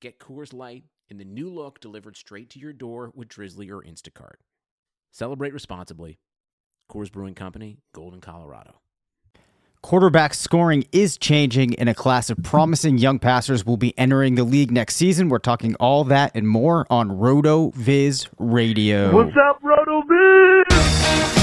Get Coors Light in the new look delivered straight to your door with Drizly or Instacart. Celebrate responsibly. Coors Brewing Company, Golden, Colorado. Quarterback scoring is changing, and a class of promising young passers will be entering the league next season. We're talking all that and more on RotoViz Radio. What's up, RotoViz?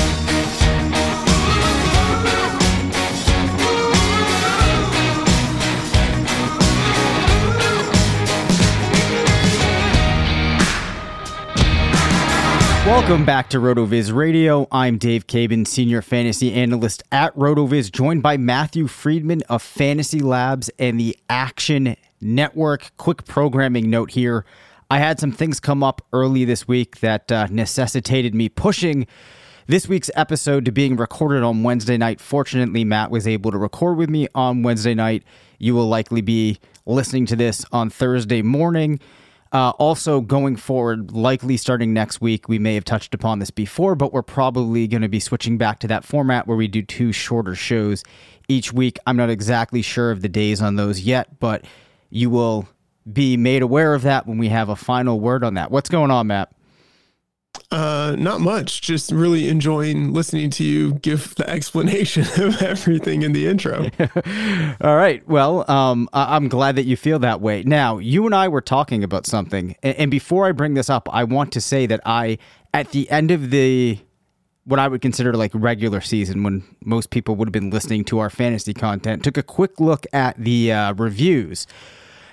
Welcome back to RotoViz Radio. I'm Dave Caban, Senior Fantasy Analyst at RotoViz, joined by Matthew Freedman of Fantasy Labs and the Action Network. Quick programming note here. I had some things come up early this week that uh, necessitated me pushing this week's episode to being recorded on Wednesday night. Fortunately, Matt was able to record with me on Wednesday night. You will likely be listening to this on Thursday morning. Uh, also, going forward, likely starting next week, we may have touched upon this before, but we're probably going to be switching back to that format where we do two shorter shows each week. I'm not exactly sure of the days on those yet, but you will be made aware of that when we have a final word on that. What's going on, Matt? Uh, not much. Just really enjoying listening to you give the explanation of everything in the intro. All right. Well, um, I- am glad that you feel that way. Now, you and I were talking about something, and, and before I bring this up, I want to say that I, at the end of the what I would consider like regular season, when most people would have been listening to our fantasy content, took a quick look at the uh, reviews,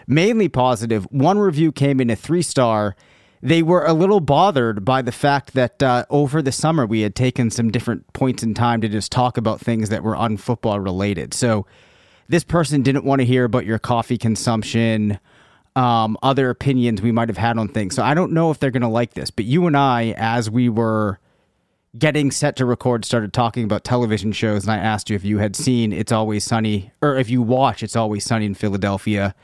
mainly positive. One review came in a three star they were a little bothered by the fact that uh, over the summer we had taken some different points in time to just talk about things that were unfootball related. So this person didn't want to hear about your coffee consumption, um, other opinions we might have had on things. So I don't know if they're going to like this. But you and I, as we were getting set to record, started talking about television shows, and I asked you if you had seen It's Always Sunny, or if you watch It's Always Sunny in Philadelphia,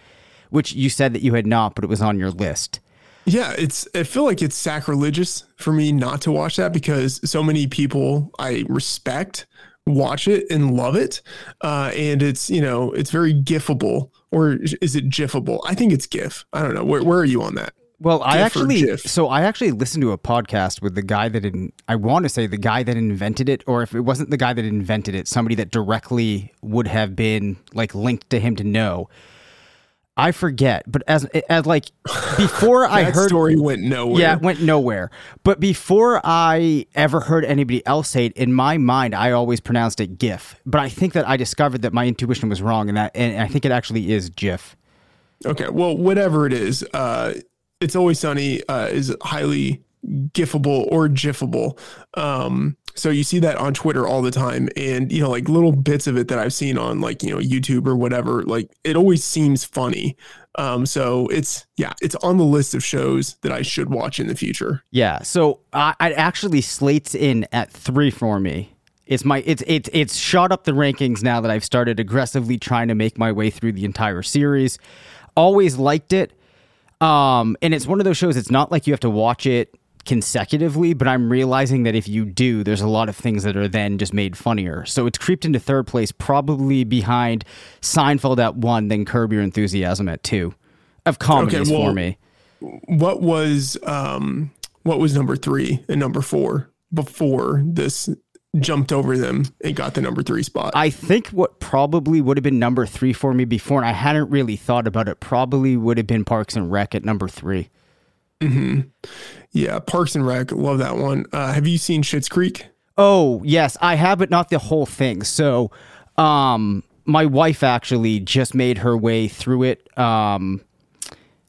which you said that you had not, but it was on your list. Yeah, it's I feel like it's sacrilegious for me not to watch that because so many people I respect watch it and love it. Uh, and it's, you know, it's very gifable or is it gifable? I think it's gif. I don't know. Where, where are you on that? Well, I actually so I actually listened to a podcast with the guy that in, I want to say the guy that invented it, or if it wasn't the guy that invented it, somebody that directly would have been like linked to him to know. I forget, but as as like before I heard the story went nowhere. Yeah, it went nowhere. But before I ever heard anybody else say it, in my mind, I always pronounced it GIF. But I think that I discovered that my intuition was wrong, and that and I think it actually is GIF. Okay, well, whatever it is, uh, it's always sunny uh, is highly gifable or jiffable. Um, so you see that on Twitter all the time. And, you know, like little bits of it that I've seen on like, you know, YouTube or whatever, like it always seems funny. Um, so it's, yeah, it's on the list of shows that I should watch in the future. Yeah. So I, I actually slates in at three for me. It's my it's it's it's shot up the rankings now that I've started aggressively trying to make my way through the entire series. Always liked it. Um, and it's one of those shows. It's not like you have to watch it consecutively, but I'm realizing that if you do, there's a lot of things that are then just made funnier. So it's creeped into third place, probably behind Seinfeld at one, then Curb Your Enthusiasm at two of comedies well, for me. What was um what was number three and number four before this jumped over them and got the number three spot? I think what probably would have been number three for me before, and I hadn't really thought about it, probably would have been Parks and Rec at number three. Hmm Yeah, Parks and Rec, love that one. Uh, have you seen Schitt's Creek? Oh, yes, I have, but not the whole thing. So, um, my wife actually just made her way through it. Um,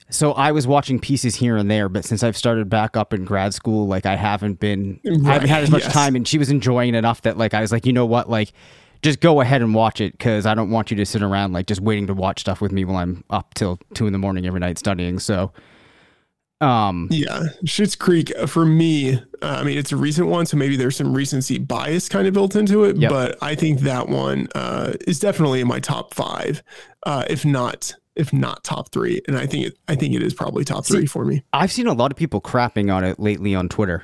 so I was watching pieces here and there, but since I've started back up in grad school, like I haven't been, I haven't had as much yes. time, and she was enjoying it enough that like I was like, you know what, like just go ahead and watch it because I don't want you to sit around like just waiting to watch stuff with me while I'm up till two in the morning every night studying. So, um, Yeah, Schitt's Creek uh, for me. Uh, I mean, it's a recent one, so maybe there's some recency bias kind of built into it. Yep. But I think that one uh, is definitely in my top five, uh, if not if not top three. And I think it, I think it is probably top three for me. I've seen a lot of people crapping on it lately on Twitter.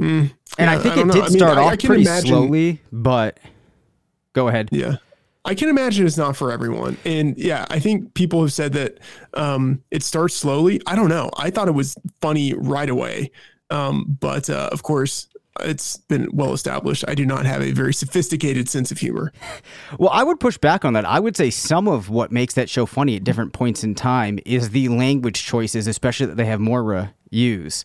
Mm, And I think I it know. did I mean, start I- off pretty imagine- slowly, but go ahead. Yeah. I can imagine it's not for everyone. And yeah, I think people have said that um, it starts slowly. I don't know. I thought it was funny right away. Um, but uh, of course, it's been well established. I do not have a very sophisticated sense of humor. Well, I would push back on that. I would say some of what makes that show funny at different points in time is the language choices, especially that they have Moira use,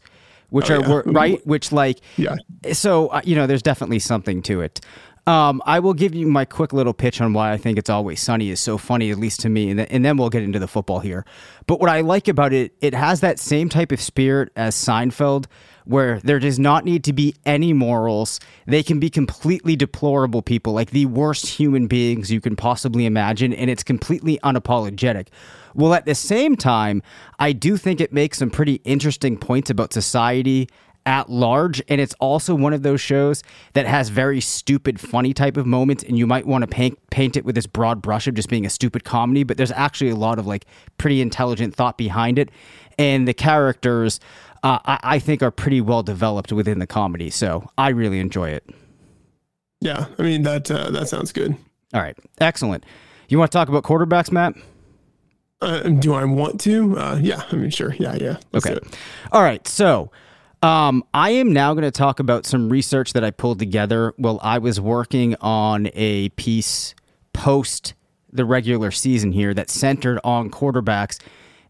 which Oh, are yeah. right, which like Yeah. so uh, you know there's definitely something to it um, i will give you my quick little pitch on why i think it's always sunny is so funny at least to me and, th- and then we'll get into the football here. But what i like about it it has that same type of spirit as seinfeld where there does not need to be any morals. They can be completely deplorable people like the worst human beings you can possibly imagine and it's completely unapologetic. Well at the same time i do think it makes some pretty interesting points about society at large and it's also one of those shows that has very stupid funny type of moments and you might want to paint paint it with this broad brush of just being a stupid comedy but there's actually a lot of like pretty intelligent thought behind it and the characters uh, I, I think are pretty well developed within the comedy so i really enjoy it Yeah. I mean, that, uh, that sounds good. all right excellent you want to talk about quarterbacks matt Uh, do I want to? Uh, yeah. I mean, sure. Yeah. Yeah. Let's Okay. All right. So, um, I am now going to talk about some research that I pulled together while I was working on a piece post the regular season here that centered on quarterbacks.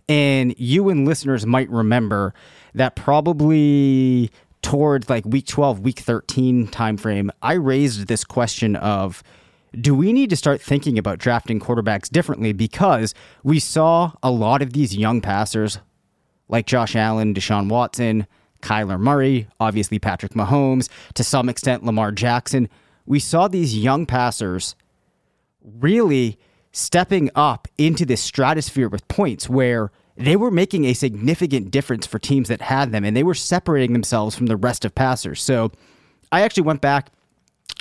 And you and listeners might remember that probably towards like week 12, week 13 timeframe, I raised this question of do we need to start thinking about drafting quarterbacks differently because we saw a lot of these young passers like Josh Allen, Deshaun Watson, Kyler Murray, obviously Patrick Mahomes, to some extent Lamar Jackson. We saw these young passers really stepping up into this stratosphere with points where they were making a significant difference for teams that had them and they were separating themselves from the rest of passers. So I actually went back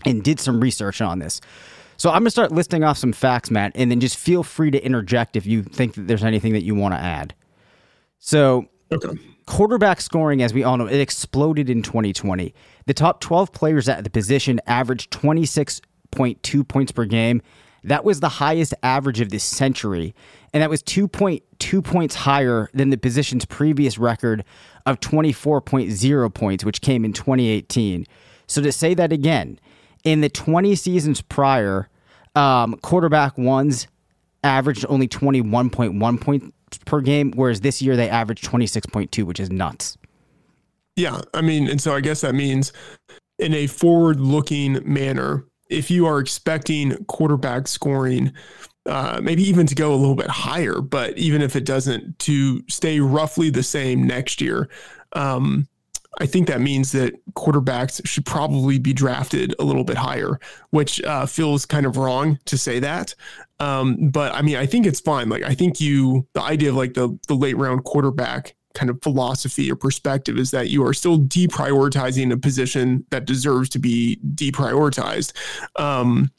and did some research on this. So I'm going to start listing off some facts, Matt, and then just feel free to interject if you think that there's anything that you want to add. So Okay. Quarterback scoring, as we all know, it exploded in 2020. The top 12 players at the position averaged 26.2 points per game. That was the highest average of this century, and that was 2.2 points higher than the position's previous record of 24.0 points, which came in 2018. So to say that again, in the 20 seasons prior, um, quarterback ones averaged only 21.1 per game, whereas this year they averaged 26.2, which is nuts. Yeah, I mean, and so I guess that means in a forward-looking manner, if you are expecting quarterback scoring, uh, maybe even to go a little bit higher, but even if it doesn't, to stay roughly the same next year, um, I think that means that quarterbacks should probably be drafted a little bit higher, which uh, feels kind of wrong to say that. Um, but I mean, I think it's fine. Like, I think you, the idea of like the the late round quarterback kind of philosophy or perspective is that you are still deprioritizing a position that deserves to be deprioritized. Um,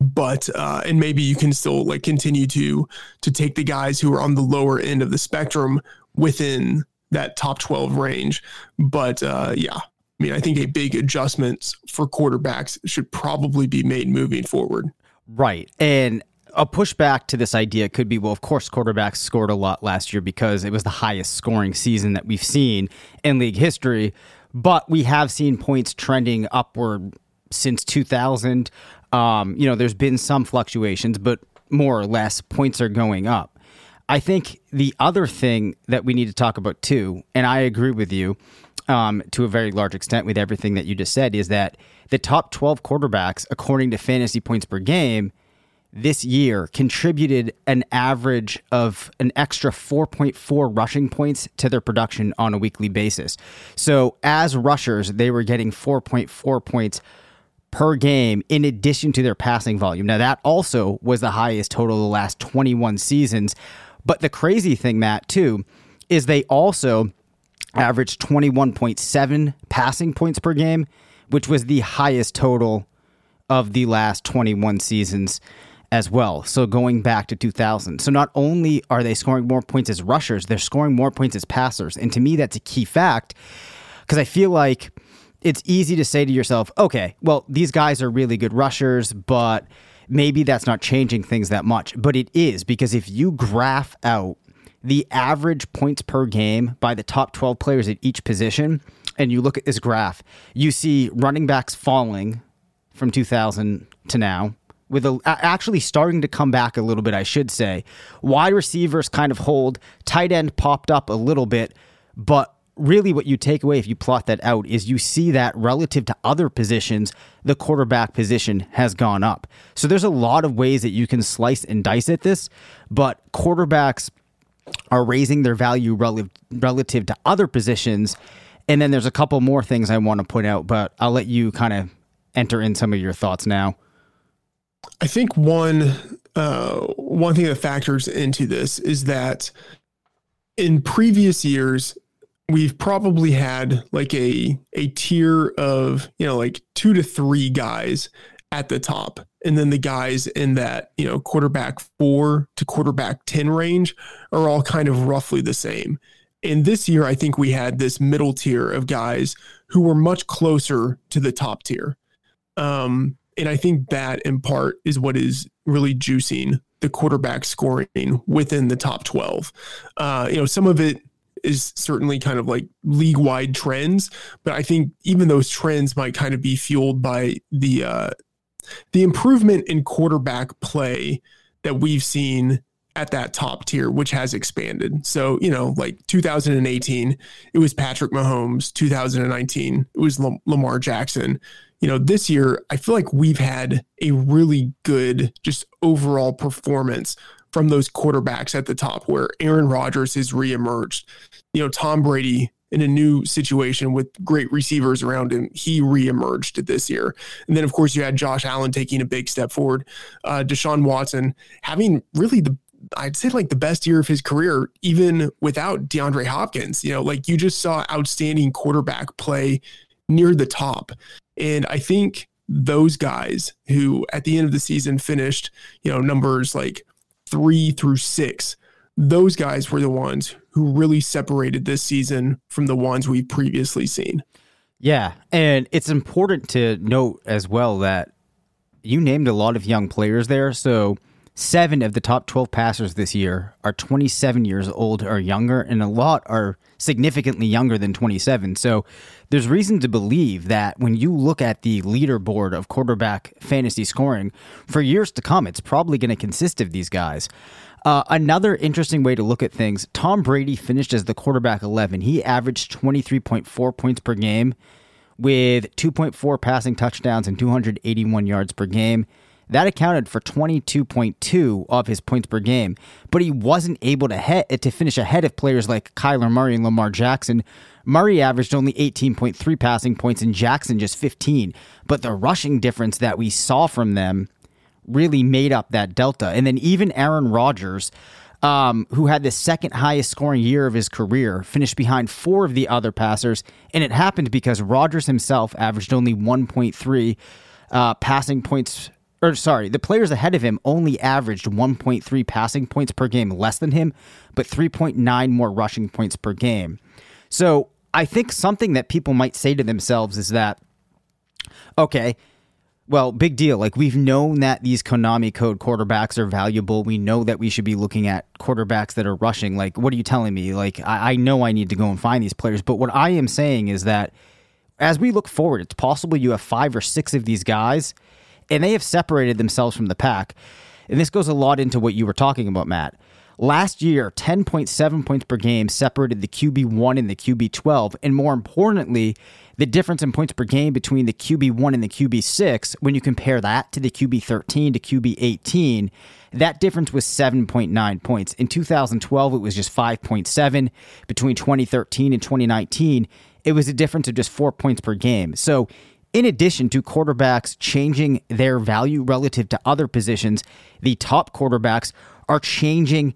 but uh, and maybe you can still like continue to to take the guys who are on the lower end of the spectrum within that top 12 range. But uh, yeah, I mean, I think a big adjustment for quarterbacks should probably be made moving forward. Right. And a pushback to this idea could be well, of course, quarterbacks scored a lot last year because it was the highest scoring season that we've seen in league history. But we have seen points trending upward since 2000. Um, you know, there's been some fluctuations, but more or less, points are going up. I think the other thing that we need to talk about too, and I agree with you um, to a very large extent with everything that you just said, is that the top 12 quarterbacks, according to fantasy points per game, this year contributed an average of an extra 4.4 rushing points to their production on a weekly basis. So, as rushers, they were getting 4.4 points per game in addition to their passing volume. Now, that also was the highest total of the last 21 seasons. But the crazy thing, Matt, too, is they also averaged 21.7 passing points per game, which was the highest total of the last 21 seasons as well. So going back to 2000. So not only are they scoring more points as rushers, they're scoring more points as passers. And to me, that's a key fact because I feel like it's easy to say to yourself, okay, well, these guys are really good rushers, but maybe that's not changing things that much. But it is because if you graph out the average points per game by the top 12 players at each position, and you look at this graph, you see running backs falling from 2000 to now with a, actually starting to come back a little bit, I should say. Wide receivers kind of hold, tight end popped up a little bit, but really what you take away if you plot that out is you see that relative to other positions, the quarterback position has gone up. So there's a lot of ways that you can slice and dice at this, but quarterbacks are raising their value relative to other positions. And then there's a couple more things I want to point out, but I'll let you kind of enter in some of your thoughts now. I think one uh, one thing that factors into this is that in previous years we've probably had like a a tier of you know like two to three guys at the top. And then the guys in that you know quarterback four to quarterback 10 range are all kind of roughly the same. And this year i think we had this middle tier of guys who were much closer to the top tier. Um, and I think that in part is what is really juicing the quarterback scoring within the top 12. Uh, you know, some of it is certainly kind of like league wide trends, but I think even those trends might kind of be fueled by the uh, the improvement in quarterback play that we've seen at that top tier, which has expanded. So, you know, like 2018, it was Patrick Mahomes. 2019, it was Lamar Jackson you know, this year, I feel like we've had a really good just overall performance from those quarterbacks at the top where Aaron Rodgers has reemerged. You know, Tom Brady in a new situation with great receivers around him, he reemerged this year. And then, of course, you had Josh Allen taking a big step forward. Uh, Deshaun Watson having really the I'd say like the best year of his career, even without DeAndre Hopkins. You know, like you just saw outstanding quarterback play near the top. And I think those guys who at the end of the season finished, you know, numbers like three through six, those guys were the ones who really separated this season from the ones we've previously seen. Yeah. And it's important to note as well that you named a lot of young players there. So seven of the top 12 passers this year are 27 years old or younger, and a lot are significantly younger than 27. So there's reason to believe that when you look at the leaderboard of quarterback fantasy scoring for years to come, it's probably going to consist of these guys. Uh, another interesting way to look at things Tom Brady finished as the quarterback 11. He averaged 23.4 points per game with 2.4 passing touchdowns and 281 yards per game. That accounted for 22.2 of his points per game, but he wasn't able to he- to finish ahead of players like Kyler Murray and Lamar Jackson. Murray averaged only 18.3 passing points and Jackson just 15, but the rushing difference that we saw from them really made up that delta. And then even Aaron Rodgers, um, who had the second highest scoring year of his career, finished behind four of the other passers, and it happened because Rodgers himself averaged only 1.3 uh, passing points. Or sorry, the players ahead of him only averaged 1.3 passing points per game less than him, but 3.9 more rushing points per game. So I think something that people might say to themselves is that, okay, well, big deal. Like we've known that these Konami code quarterbacks are valuable. We know that we should be looking at quarterbacks that are rushing. Like, what are you telling me? Like, I, I know I need to go and find these players. But what I am saying is that as we look forward, it's possible you have five or six of these guys, and they have separated themselves from the pack. And this goes a lot into what you were talking about, Matt. Last year, 10.7 points per game separated the QB1 and the QB12. And more importantly, the difference in points per game between the QB1 and the QB6, when you compare that to the QB13 to QB18, that difference was 7.9 points. In 2012, it was just 5.7. Between 2013 and 2019, it was a difference of just four points per game. So, in addition to quarterbacks changing their value relative to other positions, the top quarterbacks are changing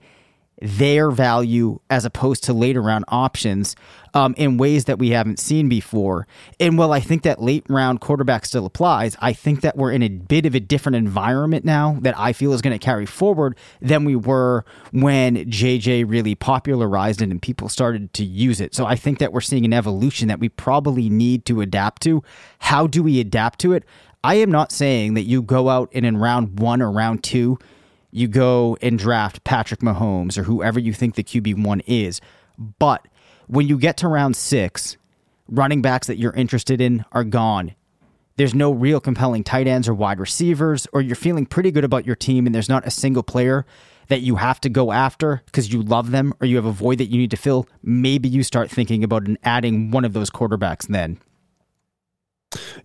their value as opposed to later round options um, in ways that we haven't seen before. And while I think that late round quarterback still applies, I think that we're in a bit of a different environment now that I feel is going to carry forward than we were when JJ really popularized it and people started to use it. So I think that we're seeing an evolution that we probably need to adapt to. How do we adapt to it? I am not saying that you go out and in round one or round two, you go and draft Patrick Mahomes or whoever you think the QB1 is. But when you get to round six, running backs that you're interested in are gone. There's no real compelling tight ends or wide receivers, or you're feeling pretty good about your team and there's not a single player that you have to go after because you love them or you have a void that you need to fill. Maybe you start thinking about adding one of those quarterbacks then.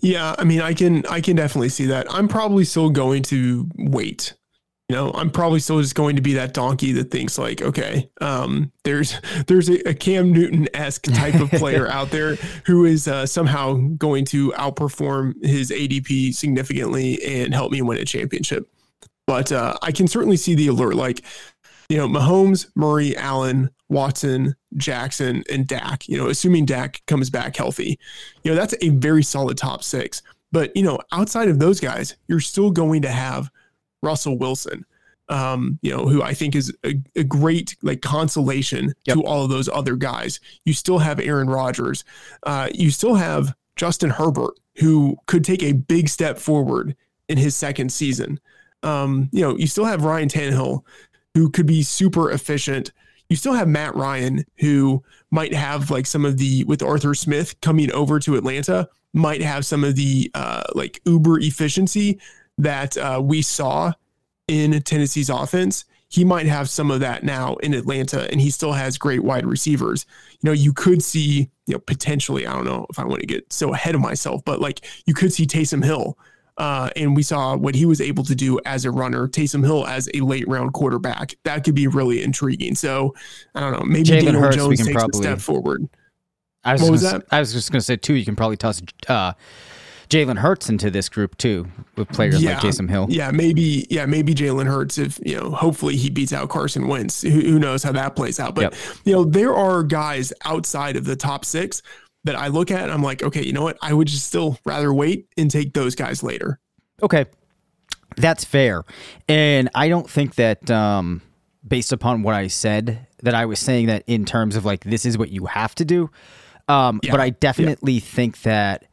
Yeah, I mean, I can I can definitely see that. I'm probably still going to wait you know, I'm probably still just going to be that donkey that thinks like, okay, um, there's there's a, a Cam Newton esque type of player out there who is uh, somehow going to outperform his ADP significantly and help me win a championship. But uh, I can certainly see the alert, like you know, Mahomes, Murray, Allen, Watson, Jackson, and Dak. You know, assuming Dak comes back healthy, you know, that's a very solid top six. But you know, outside of those guys, you're still going to have Russell Wilson, um, you know, who I think is a, a great like consolation yep. to all of those other guys. You still have Aaron Rodgers. Uh, you still have Justin Herbert, who could take a big step forward in his second season. Um, you know, you still have Ryan Tannehill, who could be super efficient. You still have Matt Ryan, who might have like some of the with Arthur Smith coming over to Atlanta, might have some of the uh, like uber efficiency that uh, we saw in Tennessee's offense, he might have some of that now in Atlanta, and he still has great wide receivers. You know, you could see, you know, potentially, I don't know if I want to get so ahead of myself, but like you could see Taysom Hill. Uh, and we saw what he was able to do as a runner, Taysom Hill as a late round quarterback. That could be really intriguing. So I don't know, maybe Jalen Daniel Jones takes probably, a step forward. I was what was that? I was just going to say too. You can probably toss uh, Jalen Hurts into this group too, with players yeah, like Taysom Hill. Yeah, maybe. Yeah, maybe Jalen Hurts. If you know, hopefully he beats out Carson Wentz. Who, who knows how that plays out? But yep. you know, there are guys outside of the top six that I look at. I'm like, okay, you know what? I would just still rather wait and take those guys later. Okay, that's fair, and I don't think that. um based upon what I said, that I was saying that in terms of like this is what you have to do. Um, yeah. But I definitely yeah. think that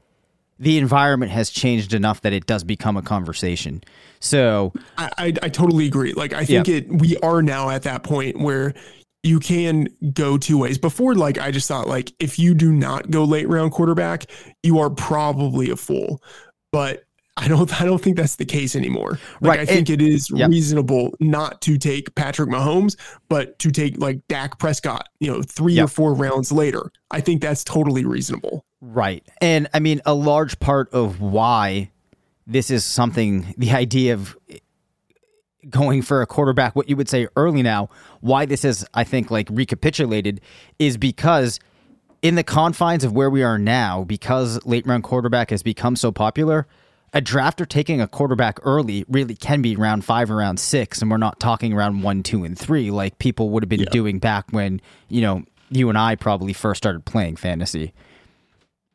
the environment has changed enough that it does become a conversation. So I, I, I totally agree. Like I think yeah. it we are now at that point where you can go two ways. Before, like I just thought, like if you do not go late round quarterback, you are probably a fool. But I don't I don't think that's the case anymore. Like right. I think it, it is yep. reasonable not to take Patrick Mahomes, but to take like Dak Prescott, you know, three yep. or four rounds later. I think that's totally reasonable. Right. And I mean a large part of why this is something the idea of going for a quarterback what you would say early now, why this is I think like recapitulated is because in the confines of where we are now, because late round quarterback has become so popular, a drafter taking a quarterback early really can be round five or round six, and we're not talking around one, two, and three like people would have been doing back when you know you and I probably first started playing fantasy.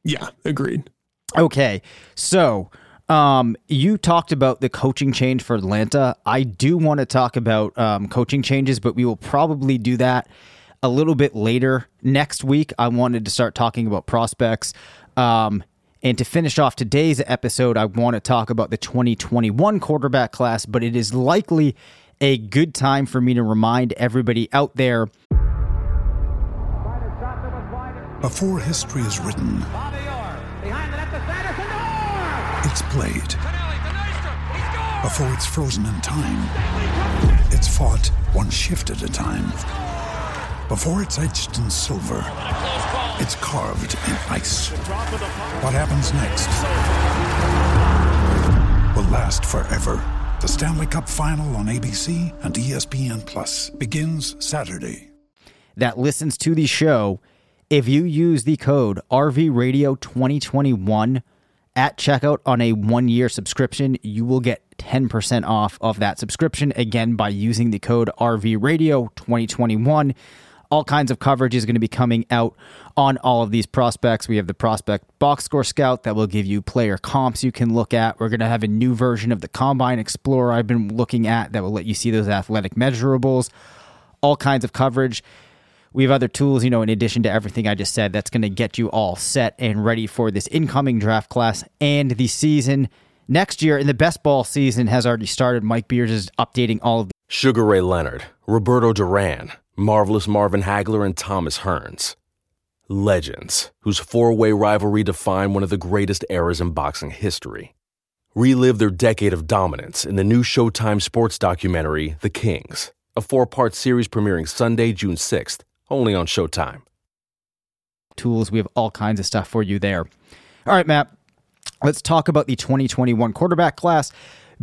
Yeah, agreed. Okay, so um, you talked about the coaching change for Atlanta. I do want to talk about um, coaching changes, but we will probably do that a little bit later next week. I wanted to start talking about prospects. Um, and to finish off today's episode, I want to talk about the 2021 quarterback class, but it is likely a good time for me to remind everybody out there. Before history is written, it's played. Before it's frozen in time, it's fought one shift at a time. Before it's etched in silver, it's carved in ice. What happens next will last forever. The Stanley Cup Final on ABC and ESPN Plus begins Saturday. that listens to the show, if you use the code RV Radio 2021 at checkout on a one year subscription, you will get 10% off of that subscription again by using the code RV Radio 2021. All kinds of coverage is going to be coming out on all of these prospects. We have the prospect box score scout that will give you player comps you can look at. We're going to have a new version of the Combine Explorer I've been looking at that will let you see those athletic measurables. All kinds of coverage. We have other tools, you know, in addition to everything I just said, that's going to get you all set and ready for this incoming draft class and the season next year. And the best ball season has already started. Mike Beers is updating all of Sugar Ray Leonard, Roberto Duran, Marvelous Marvin Hagler, and Thomas Hearns. Legends, whose four way rivalry defined one of the greatest eras in boxing history. Relive their decade of dominance in the new Showtime sports documentary, The Kings, a four part series premiering Sunday, June 6th, only on Showtime. tools. We have all kinds of stuff for you there. All right, Matt, let's talk about the 2021 quarterback class.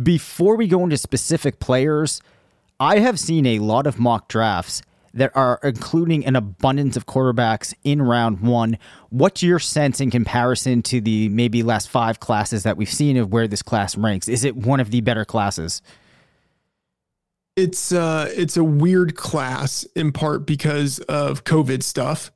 Before we go into specific players, I have seen a lot of mock drafts that are including an abundance of quarterbacks in round one. What's your sense in comparison to the maybe last five classes that we've seen of where this class ranks? Is it one of the better classes? It's uh it's a weird class in part because of COVID stuff.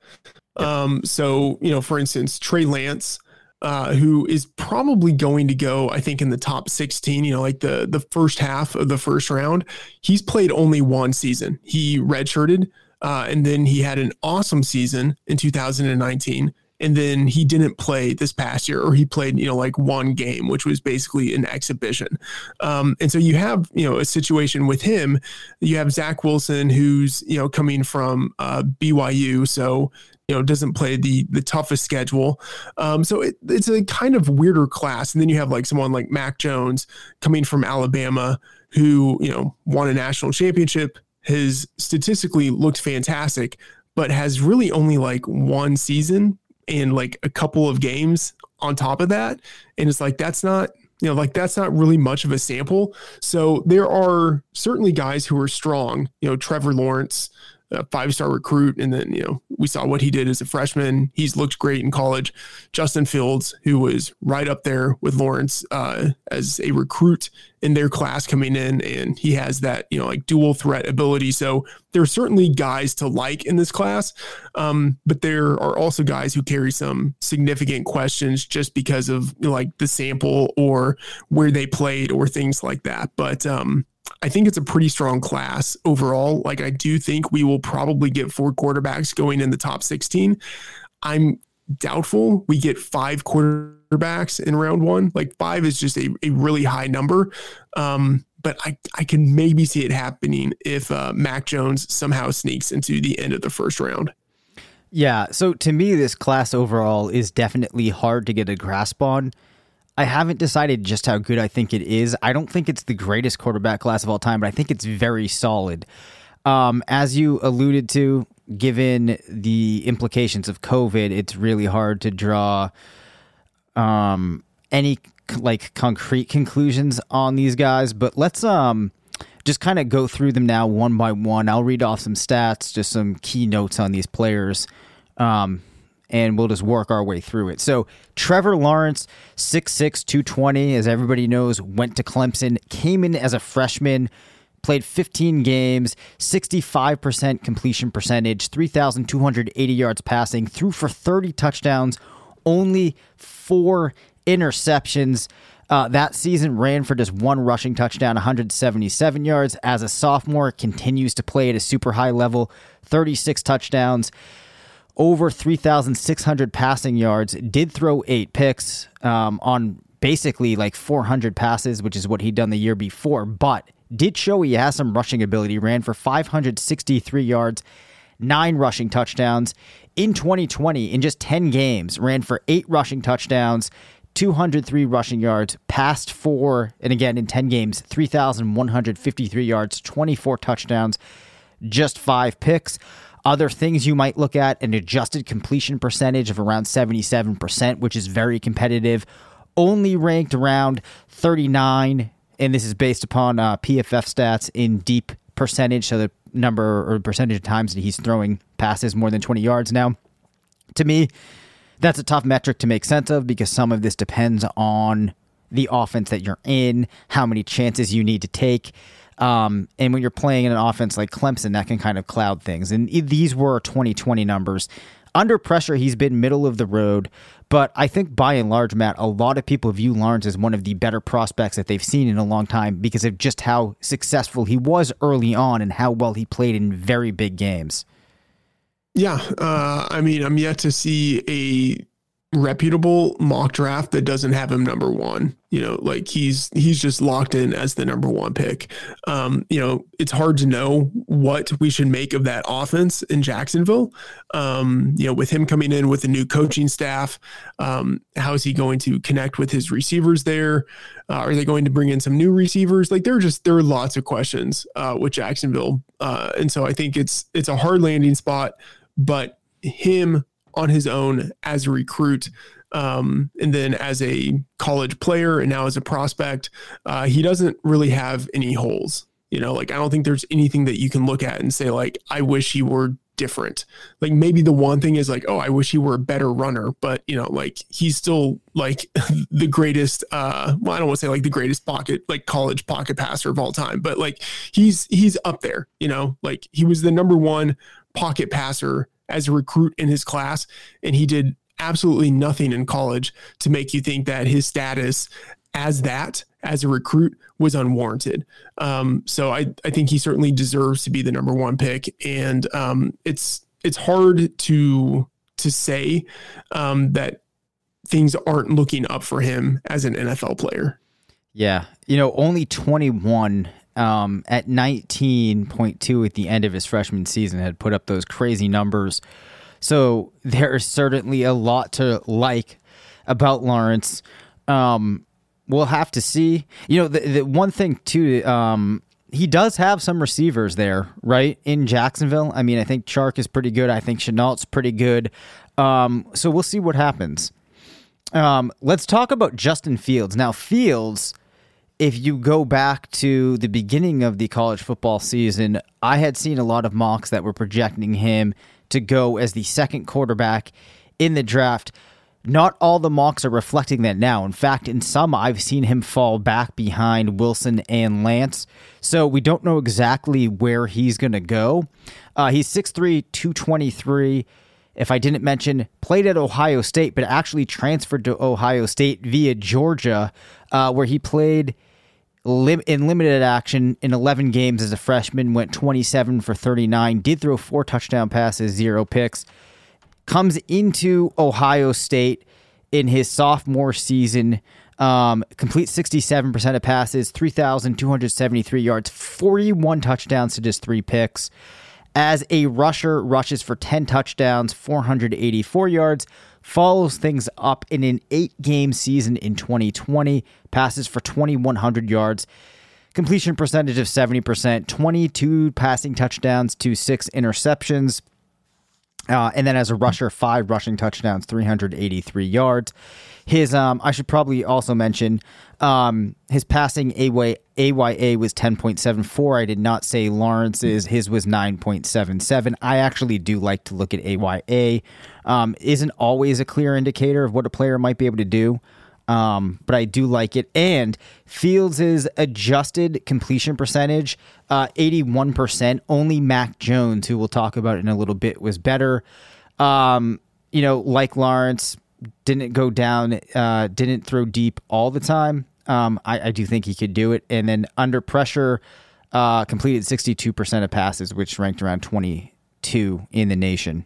Um so, you know, for instance, Trey Lance uh, who is probably going to go, I think, in the top 16, you know, like the the first half of the first round. He's played only one season. He redshirted, uh, and then he had an awesome season in 2019. And then he didn't play this past year, or he played, you know, like one game, which was basically an exhibition. Um, and so you have, you know, a situation with him. You have Zach Wilson, who's, you know, coming from uh, BYU, so you know doesn't play the the toughest schedule. Um, so it, it's a kind of weirder class. And then you have like someone like mac jones coming from alabama who you know won a national championship has statistically looked fantastic but has really only like one season and like a couple of games on top of that. And it's like that's not you know like that's not really much of a sample. So there are certainly guys who are strong you know trevor lawrence a five star recruit. And then, you know, we saw what he did as a freshman. He's looked great in college. Justin Fields, who was right up there with Lawrence uh, as a recruit in their class coming in, and he has that, you know, like dual threat ability. So there are certainly guys to like in this class, um, but there are also guys who carry some significant questions just because of like the sample or where they played or things like that. But, um, I think it's a pretty strong class overall. Like I do think we will probably get four quarterbacks going in the top 16. I'm doubtful we get five quarterbacks in round one. Like five is just a, a really high number. Um, but I, I can maybe see it happening if uh, Mac Jones somehow sneaks into the end of the first round. Yeah. So to me, this class overall is definitely hard to get a grasp on. I haven't decided just how good I think it is. I don't think it's the greatest quarterback class of all time, but I think it's very solid. Um, as you alluded to, given the implications of COVID, it's really hard to draw um, any like concrete conclusions on these guys. But let's um, just kind of go through them now one by one. I'll read off some stats, just some key notes on these players. Um, and we'll just work our way through it. So, Trevor Lawrence, 6'6, 220, as everybody knows, went to Clemson, came in as a freshman, played 15 games, 65% completion percentage, 3,280 yards passing, threw for 30 touchdowns, only four interceptions. Uh, that season ran for just one rushing touchdown, 177 yards. As a sophomore, continues to play at a super high level, 36 touchdowns, over 3,600 passing yards. Did throw eight picks um, on basically like 400 passes, which is what he'd done the year before, but did show he has some rushing ability. Ran for 563 yards, nine rushing touchdowns. In 2020, in just 10 games, ran for eight rushing touchdowns 203 rushing yards, passed four, and again in 10 games, 3,153 yards, 24 touchdowns, just five picks. Other things you might look at an adjusted completion percentage of around 77%, which is very competitive. Only ranked around 39, and this is based upon uh, PFF stats in deep percentage, so the number or percentage of times that he's throwing passes more than 20 yards now. To me, that's a tough metric to make sense of because some of this depends on the offense that you're in, how many chances you need to take. Um, and when you're playing in an offense like Clemson, that can kind of cloud things. And these were 2020 numbers. Under pressure, he's been middle of the road, but I think by and large, Matt, a lot of people view Lawrence as one of the better prospects that they've seen in a long time because of just how successful he was early on and how well he played in very big games. Yeah, uh, I mean, I'm yet to see a reputable mock draft that doesn't have him number one. You know, like he's he's just locked in as the number one pick. Um, you know, it's hard to know what we should make of that offense in Jacksonville. Um, you know, with him coming in with a new coaching staff, um, how is he going to connect with his receivers there? Uh, are they going to bring in some new receivers? Like there are just there are lots of questions uh, with Jacksonville, uh, and so I think it's it's a hard landing spot, but him on his own as a recruit. Um, and then as a college player and now as a prospect, uh, he doesn't really have any holes. You know, like I don't think there's anything that you can look at and say, like, I wish he were different. Like maybe the one thing is like, oh, I wish he were a better runner, but you know, like he's still like the greatest uh well, I don't want to say like the greatest pocket, like college pocket passer of all time, but like he's he's up there, you know, like he was the number one pocket passer as a recruit in his class, and he did absolutely nothing in college to make you think that his status as that as a recruit was unwarranted. Um, so I, I think he certainly deserves to be the number one pick, and um, it's it's hard to to say um, that things aren't looking up for him as an NFL player. Yeah, you know, only 21 um, at 19.2 at the end of his freshman season had put up those crazy numbers. So there is certainly a lot to like about Lawrence. Um, we'll have to see. You know, the, the one thing too, um, he does have some receivers there, right? In Jacksonville. I mean, I think Chark is pretty good. I think Shenault's pretty good. Um, so we'll see what happens. Um, let's talk about Justin Fields. Now, Fields if you go back to the beginning of the college football season, I had seen a lot of mocks that were projecting him to go as the second quarterback in the draft. Not all the mocks are reflecting that now. In fact, in some, I've seen him fall back behind Wilson and Lance. So we don't know exactly where he's going to go. Uh, he's 6'3, 223 if I didn't mention, played at Ohio State, but actually transferred to Ohio State via Georgia, uh, where he played lim- in limited action in 11 games as a freshman, went 27 for 39, did throw four touchdown passes, zero picks. Comes into Ohio State in his sophomore season, um, complete 67% of passes, 3,273 yards, 41 touchdowns to just three picks. As a rusher, rushes for 10 touchdowns, 484 yards, follows things up in an eight game season in 2020, passes for 2,100 yards, completion percentage of 70%, 22 passing touchdowns to six interceptions. Uh, and then as a rusher, five rushing touchdowns, 383 yards. His, um, I should probably also mention, um, his passing AY, AYA was 10.74. I did not say Lawrence's. His was 9.77. I actually do like to look at AYA. Um, isn't always a clear indicator of what a player might be able to do. Um, but I do like it. And Fields' adjusted completion percentage, uh, 81%. Only Mac Jones, who we'll talk about in a little bit, was better. Um, you know, like Lawrence, didn't go down, uh, didn't throw deep all the time. Um, I, I, do think he could do it. And then under pressure, uh, completed 62% of passes, which ranked around 22 in the nation.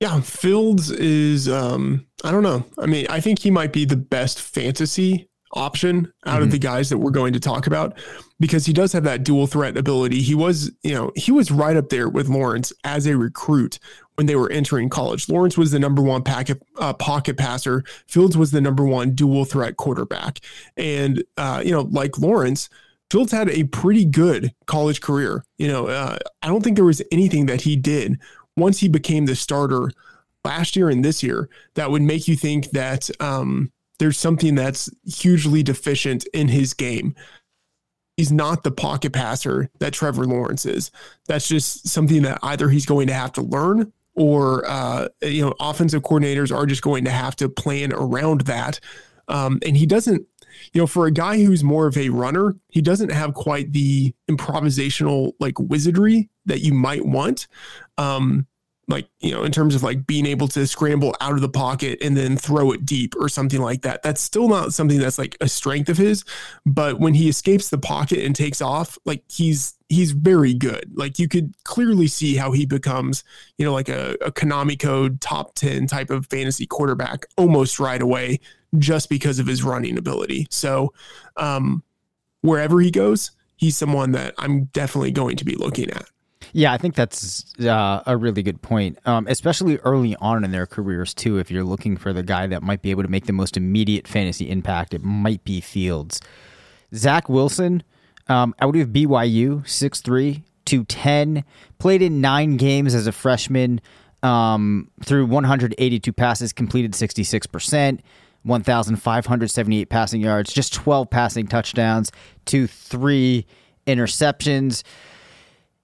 Yeah, Fields is um I don't know. I mean, I think he might be the best fantasy option out mm-hmm. of the guys that we're going to talk about because he does have that dual threat ability. He was, you know, he was right up there with Lawrence as a recruit when they were entering college. Lawrence was the number one packet, uh, pocket passer. Fields was the number one dual threat quarterback. And, uh, you know, like Lawrence, Fields had a pretty good college career. You know, uh, I don't think there was anything that he did once he became the starter last year and this year that would make you think that um, there's something that's hugely deficient in his game. He's not the pocket passer that Trevor Lawrence is. That's just something that either he's going to have to learn or uh, you know offensive coordinators are just going to have to plan around that. Um, and he doesn't, you know, for a guy who's more of a runner, he doesn't have quite the improvisational like wizardry that you might want. Um, like you know in terms of like being able to scramble out of the pocket and then throw it deep or something like that. That's still not something that's like a strength of his but when he escapes the pocket and takes off like he's he's very good. Like you could clearly see how he becomes you know like a, a konami code top 10 type of fantasy quarterback almost right away just because of his running ability. So um wherever he goes he's someone that i'm definitely going to be looking at yeah, I think that's uh, a really good point, um, especially early on in their careers too. If you're looking for the guy that might be able to make the most immediate fantasy impact, it might be Fields. Zach Wilson, um, out of BYU, 6'3", 210, played in nine games as a freshman. Um, through 182 passes, completed 66%. 1,578 passing yards, just 12 passing touchdowns to three interceptions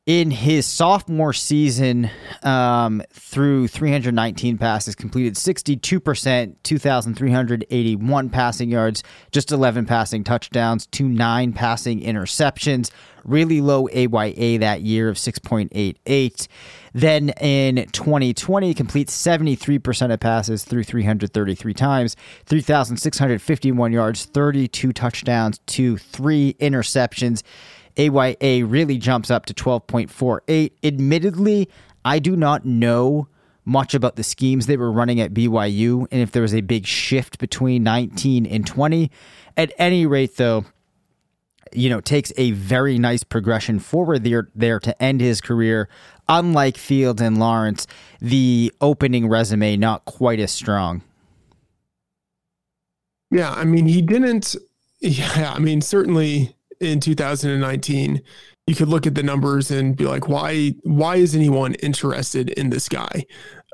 in his sophomore season um, through 319 passes completed 62% 2381 passing yards just 11 passing touchdowns to 9 passing interceptions. Really low AYA that year of 6.88 then in 2020 completes 73% of passes through 333 times 3651 yards 32 touchdowns to 3 interceptions AYA really jumps up to 12.48. Admittedly, I do not know much about the schemes they were running at BYU and if there was a big shift between 19 and 20. At any rate, though, you know, takes a very nice progression forward there, there to end his career. Unlike Fields and Lawrence, the opening resume not quite as strong. Yeah, I mean, he didn't. Yeah, I mean, certainly in 2019, you could look at the numbers and be like, why why is anyone interested in this guy?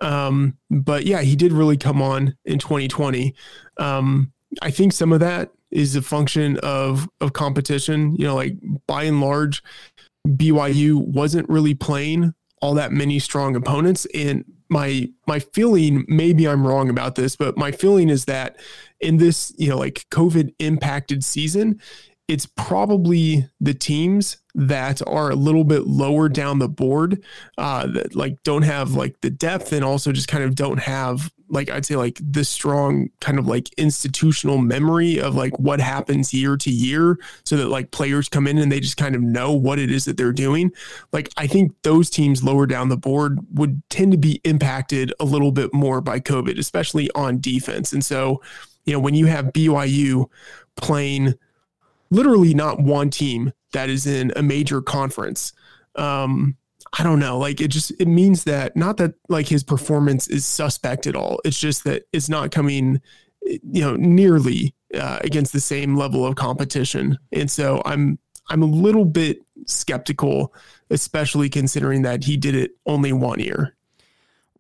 Um, but yeah, he did really come on in 2020. Um, I think some of that is a function of of competition. You know, like by and large, BYU wasn't really playing all that many strong opponents. And my my feeling, maybe I'm wrong about this, but my feeling is that in this, you know, like COVID impacted season, it's probably the teams that are a little bit lower down the board uh, that like don't have like the depth and also just kind of don't have like I'd say like the strong kind of like institutional memory of like what happens year to year so that like players come in and they just kind of know what it is that they're doing. Like I think those teams lower down the board would tend to be impacted a little bit more by COVID, especially on defense. And so, you know, when you have BYU playing literally not one team that is in a major conference. Um, I don't know. Like it just it means that not that like his performance is suspect at all. It's just that it's not coming, you know, nearly uh, against the same level of competition. And so I'm I'm a little bit skeptical, especially considering that he did it only one year.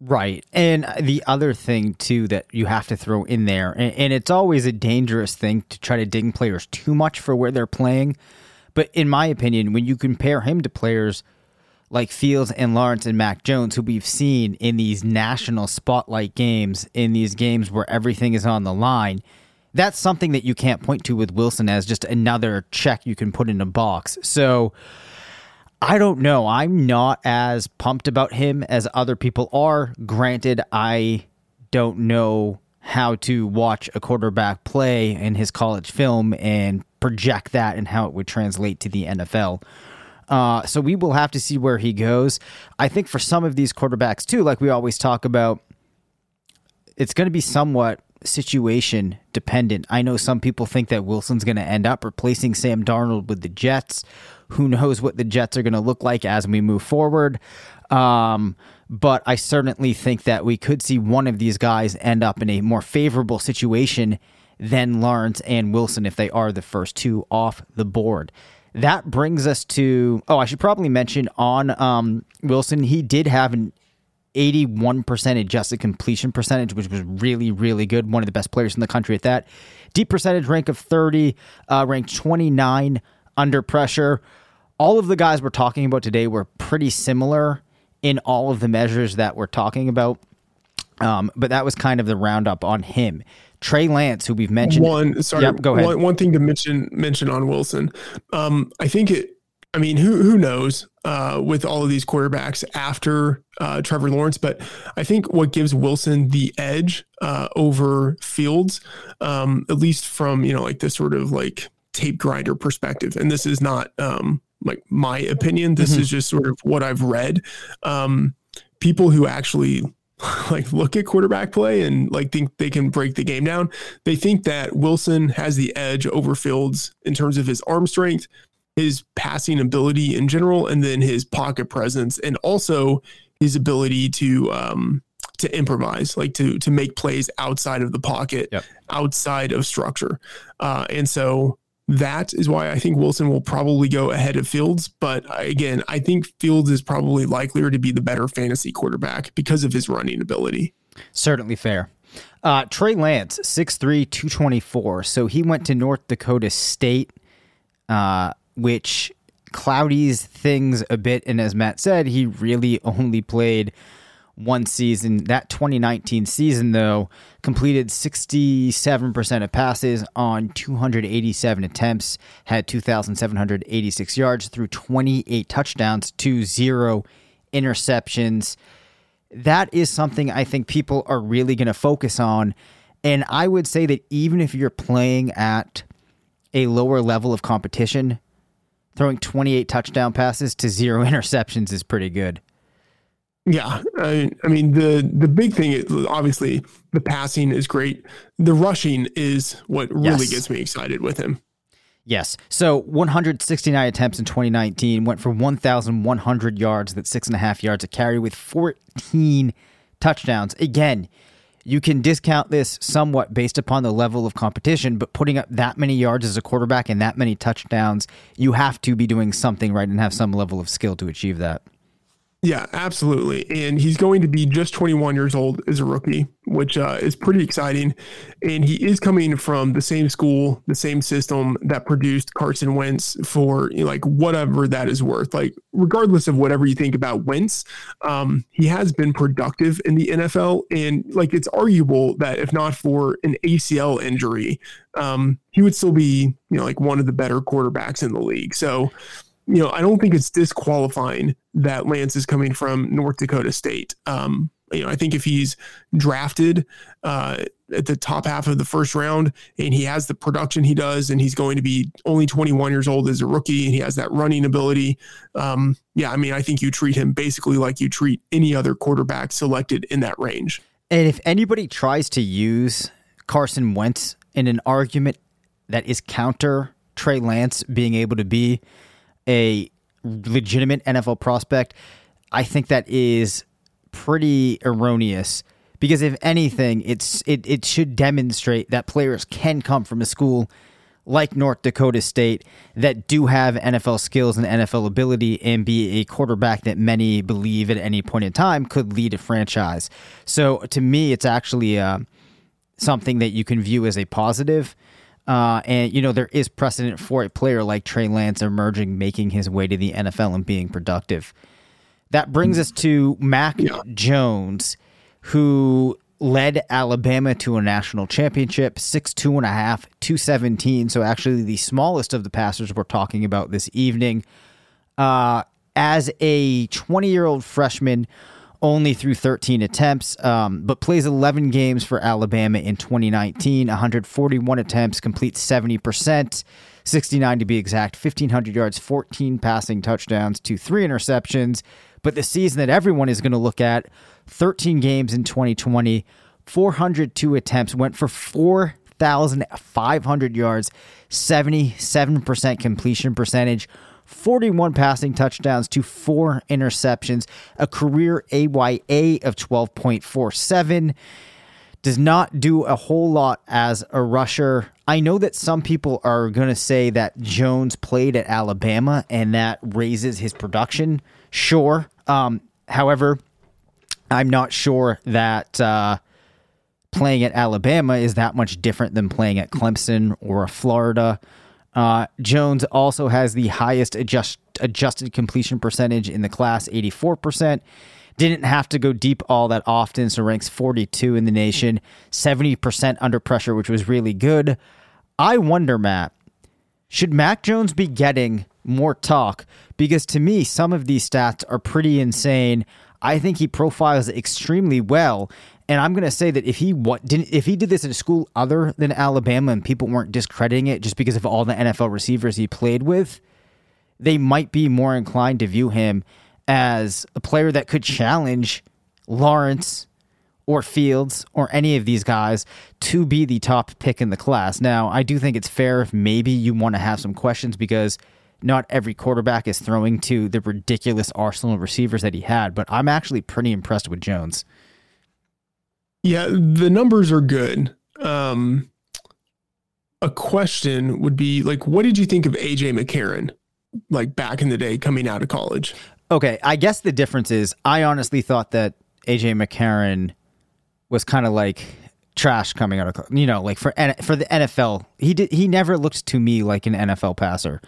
Right. And the other thing, too, that you have to throw in there, and, and, it's always a dangerous thing to try to ding players too much for where they're playing. But in my opinion, when you compare him to players like Fields and Lawrence and Mac Jones, who we've seen in these national spotlight games, in these games where everything is on the line, that's something that you can't point to with Wilson as just another check you can put in a box. So I don't know. I'm not as pumped about him as other people are. Granted, I don't know how to watch a quarterback play in his college film and project that and how it would translate to the NFL. Uh, so we will have to see where he goes. I think for some of these quarterbacks too, like we always talk about, it's going to be somewhat situation dependent. I know some people think that Wilson's going to end up replacing Sam Darnold with the Jets. Who knows what the Jets are going to look like as we move forward? Um, but I certainly think that we could see one of these guys end up in a more favorable situation than Lawrence and Wilson if they are the first two off the board. That brings us to oh, I should probably mention on um, Wilson, he did have an 81% adjusted completion percentage, which was really, really good. One of the best players in the country at that. Deep percentage rank of 30, uh, ranked 29 under pressure. All of the guys we're talking about today were pretty similar in all of the measures that we're talking about. Um, but that was kind of the roundup on him. Trey Lance, who we've mentioned. One, sorry, yep, go ahead. One, one, thing to mention mention on Wilson. Um, I think it. I mean, who who knows uh, with all of these quarterbacks after uh, Trevor Lawrence, but I think what gives Wilson the edge uh, over Fields, um, at least from you know like this sort of like tape grinder perspective, and this is not um, like my opinion. This mm-hmm. is just sort of what I've read. Um, people who actually like look at quarterback play and like think they can break the game down. They think that Wilson has the edge over Fields in terms of his arm strength, his passing ability in general, and then his pocket presence, and also his ability to um, to improvise, like to to make plays outside of the pocket, yep. outside of structure. Uh, and so that is why I think Wilson will probably go ahead of Fields. But again, I think Fields is probably likelier to be the better fantasy quarterback because of his running ability. Certainly fair. Uh, Trey Lance, 6'3, 224. So he went to North Dakota State, uh, which cloudies things a bit. And as Matt said, he really only played one season. That 2019 season, though, completed 67% of passes on 287 attempts, had 2,786 yards through 28 touchdowns to zero interceptions. That is something I think people are really going to focus on. And I would say that even if you're playing at a lower level of competition, throwing 28 touchdown passes to zero interceptions is pretty good. Yeah, I, I, mean the the big thing is obviously the passing is great. The rushing is what really yes. gets me excited with him. Yes. So 169 attempts in 2019 went for 1,100 yards. That's six and a half yards a carry with 14 touchdowns. Again, you can discount this somewhat based upon the level of competition, but putting up that many yards as a quarterback and that many touchdowns, you have to be doing something right and have some level of skill to achieve that. Yeah, absolutely. And he's going to be just 21 years old as a rookie, which uh, is pretty exciting. And he is coming from the same school, the same system that produced Carson Wentz for you know, like whatever that is worth. Like, regardless of whatever you think about Wentz, um, he has been productive in the NFL. And like, it's arguable that if not for an ACL injury, um, he would still be, you know, like one of the better quarterbacks in the league. So, you know, I don't think it's disqualifying that Lance is coming from North Dakota State. Um, you know, I think if he's drafted uh, at the top half of the first round and he has the production he does, and he's going to be only 21 years old as a rookie and he has that running ability, um, yeah, I mean, I think you treat him basically like you treat any other quarterback selected in that range. And if anybody tries to use Carson Wentz in an argument that is counter Trey Lance being able to be a legitimate NFL prospect, I think that is pretty erroneous because if anything, it's it, it should demonstrate that players can come from a school like North Dakota State that do have NFL skills and NFL ability and be a quarterback that many believe at any point in time could lead a franchise. So to me, it's actually uh, something that you can view as a positive. Uh, and you know there is precedent for a player like Trey Lance emerging, making his way to the NFL and being productive. That brings us to Mac yeah. Jones, who led Alabama to a national championship, six two and a half, two seventeen. So actually, the smallest of the passers we're talking about this evening. Uh, as a twenty year old freshman, only through 13 attempts, um, but plays 11 games for Alabama in 2019, 141 attempts, completes 70%, 69 to be exact, 1,500 yards, 14 passing touchdowns to three interceptions. But the season that everyone is going to look at, 13 games in 2020, 402 attempts, went for 4,500 yards, 77% completion percentage, 41 passing touchdowns to four interceptions, a career AYA of 12.47. Does not do a whole lot as a rusher. I know that some people are going to say that Jones played at Alabama and that raises his production. Sure. Um, however, I'm not sure that uh, playing at Alabama is that much different than playing at Clemson or Florida. Uh, Jones also has the highest adjust, adjusted completion percentage in the class, 84%. Didn't have to go deep all that often, so ranks 42 in the nation, 70% under pressure, which was really good. I wonder, Matt, should Mac Jones be getting more talk? Because to me, some of these stats are pretty insane. I think he profiles extremely well. And I'm going to say that if he what didn't if he did this at a school other than Alabama and people weren't discrediting it just because of all the NFL receivers he played with, they might be more inclined to view him as a player that could challenge Lawrence or Fields or any of these guys to be the top pick in the class. Now, I do think it's fair if maybe you want to have some questions because not every quarterback is throwing to the ridiculous arsenal of receivers that he had, but I'm actually pretty impressed with Jones. Yeah, the numbers are good. Um, a question would be like, what did you think of AJ McCarron, like back in the day coming out of college? Okay, I guess the difference is I honestly thought that AJ McCarron was kind of like trash coming out of you know like for for the NFL. He did he never looked to me like an NFL passer.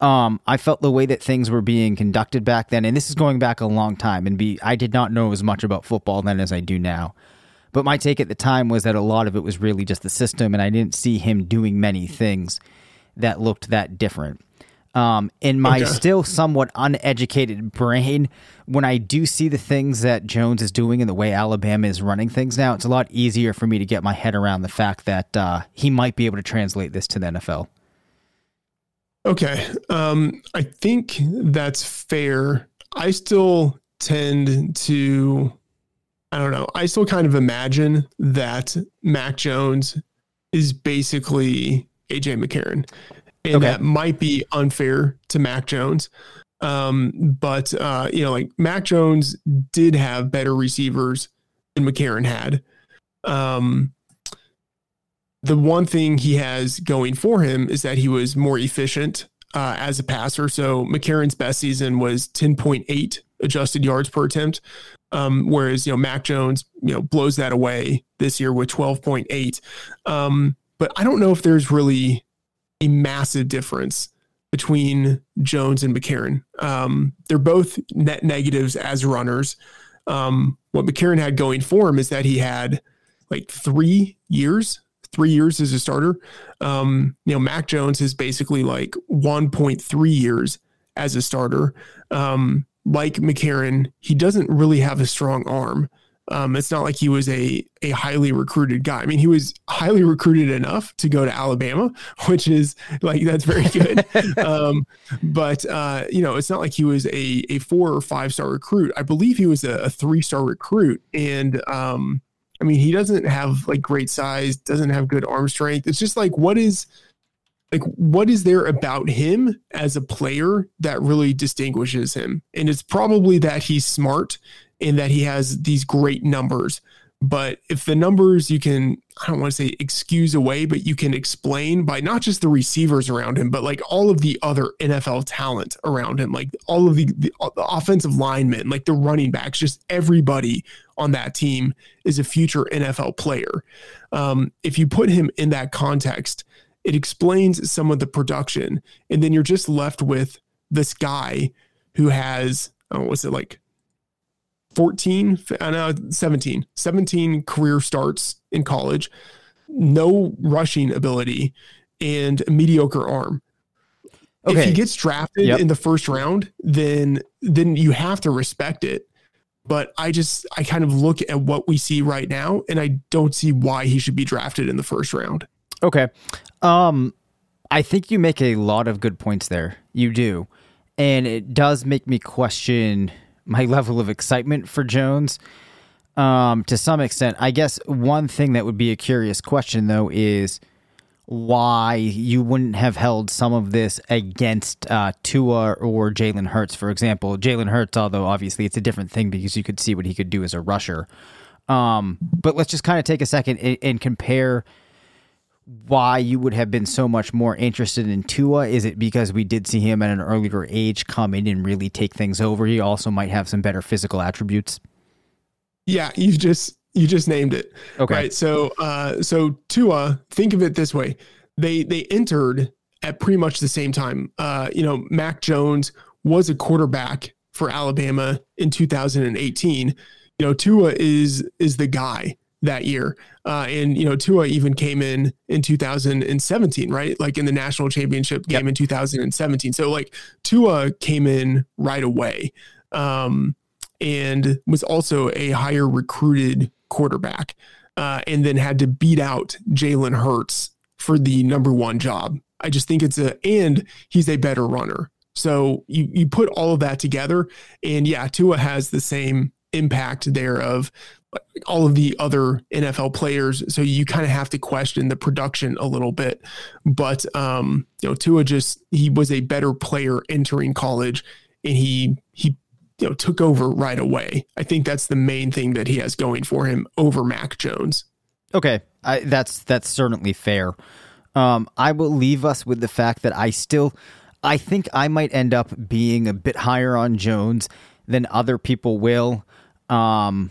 Um, I felt the way that things were being conducted back then, and this is going back a long time. And be I did not know as much about football then as I do now. But my take at the time was that a lot of it was really just the system, and I didn't see him doing many things that looked that different. Um, in my okay. still somewhat uneducated brain, when I do see the things that Jones is doing and the way Alabama is running things now, it's a lot easier for me to get my head around the fact that uh, he might be able to translate this to the NFL. Okay. Um, I think that's fair. I still tend to I don't know. I still kind of imagine that Mac Jones is basically AJ McCarron. And okay. that might be unfair to Mac Jones. Um, but uh, you know, like Mac Jones did have better receivers than McCarron had. Um, the one thing he has going for him is that he was more efficient uh, as a passer. So McCarron's best season was 10.8 adjusted yards per attempt. Um, whereas you know Mac Jones, you know, blows that away this year with 12.8. Um, but I don't know if there's really a massive difference between Jones and McCarron. Um, they're both net negatives as runners. Um, what McCarron had going for him is that he had like three years, three years as a starter. Um, you know, Mac Jones is basically like 1.3 years as a starter. Um, like McCarron, he doesn't really have a strong arm. Um, it's not like he was a a highly recruited guy. I mean, he was highly recruited enough to go to Alabama, which is like that's very good. um, but uh, you know, it's not like he was a a four or five star recruit. I believe he was a, a three star recruit, and um, I mean, he doesn't have like great size, doesn't have good arm strength. It's just like what is like what is there about him as a player that really distinguishes him and it's probably that he's smart and that he has these great numbers But if the numbers you can, I don't want to say excuse away, but you can explain by not just the receivers around him, but like all of the other NFL talent around him, like all of the, the, the offensive linemen, like the running backs, just everybody on that team is a future NFL player. Um, if you put him in that context, it explains some of the production. And then you're just left with this guy who has, oh, what's it like 14, I know 17, 17 career starts in college, no rushing ability, and a mediocre arm. Okay. If he gets drafted yep. in the first round, then then you have to respect it. But I just I kind of look at what we see right now, and I don't see why he should be drafted in the first round. Okay, um, I think you make a lot of good points there. You do, and it does make me question my level of excitement for Jones. Um, to some extent, I guess one thing that would be a curious question though is why you wouldn't have held some of this against uh, Tua or Jalen Hurts, for example. Jalen Hurts, although obviously it's a different thing because you could see what he could do as a rusher. Um, but let's just kind of take a second and, and compare why you would have been so much more interested in Tua? Is it because we did see him at an earlier age come in and really take things over? He also might have some better physical attributes. Yeah, you just you just named it. Okay. Right. So uh so Tua, think of it this way. They they entered at pretty much the same time. Uh, you know, Mac Jones was a quarterback for Alabama in 2018. You know, Tua is is the guy that year. Uh, and, you know, Tua even came in in 2017, right? Like in the national championship game yep. in 2017. So, like, Tua came in right away um, and was also a higher recruited quarterback uh, and then had to beat out Jalen Hurts for the number one job. I just think it's a, and he's a better runner. So you, you put all of that together, and yeah, Tua has the same impact there of all of the other NFL players. So you kind of have to question the production a little bit. But um, you know, Tua just he was a better player entering college and he he you know took over right away. I think that's the main thing that he has going for him over Mac Jones. Okay. I, that's that's certainly fair. Um, I will leave us with the fact that I still I think I might end up being a bit higher on Jones than other people will. Um,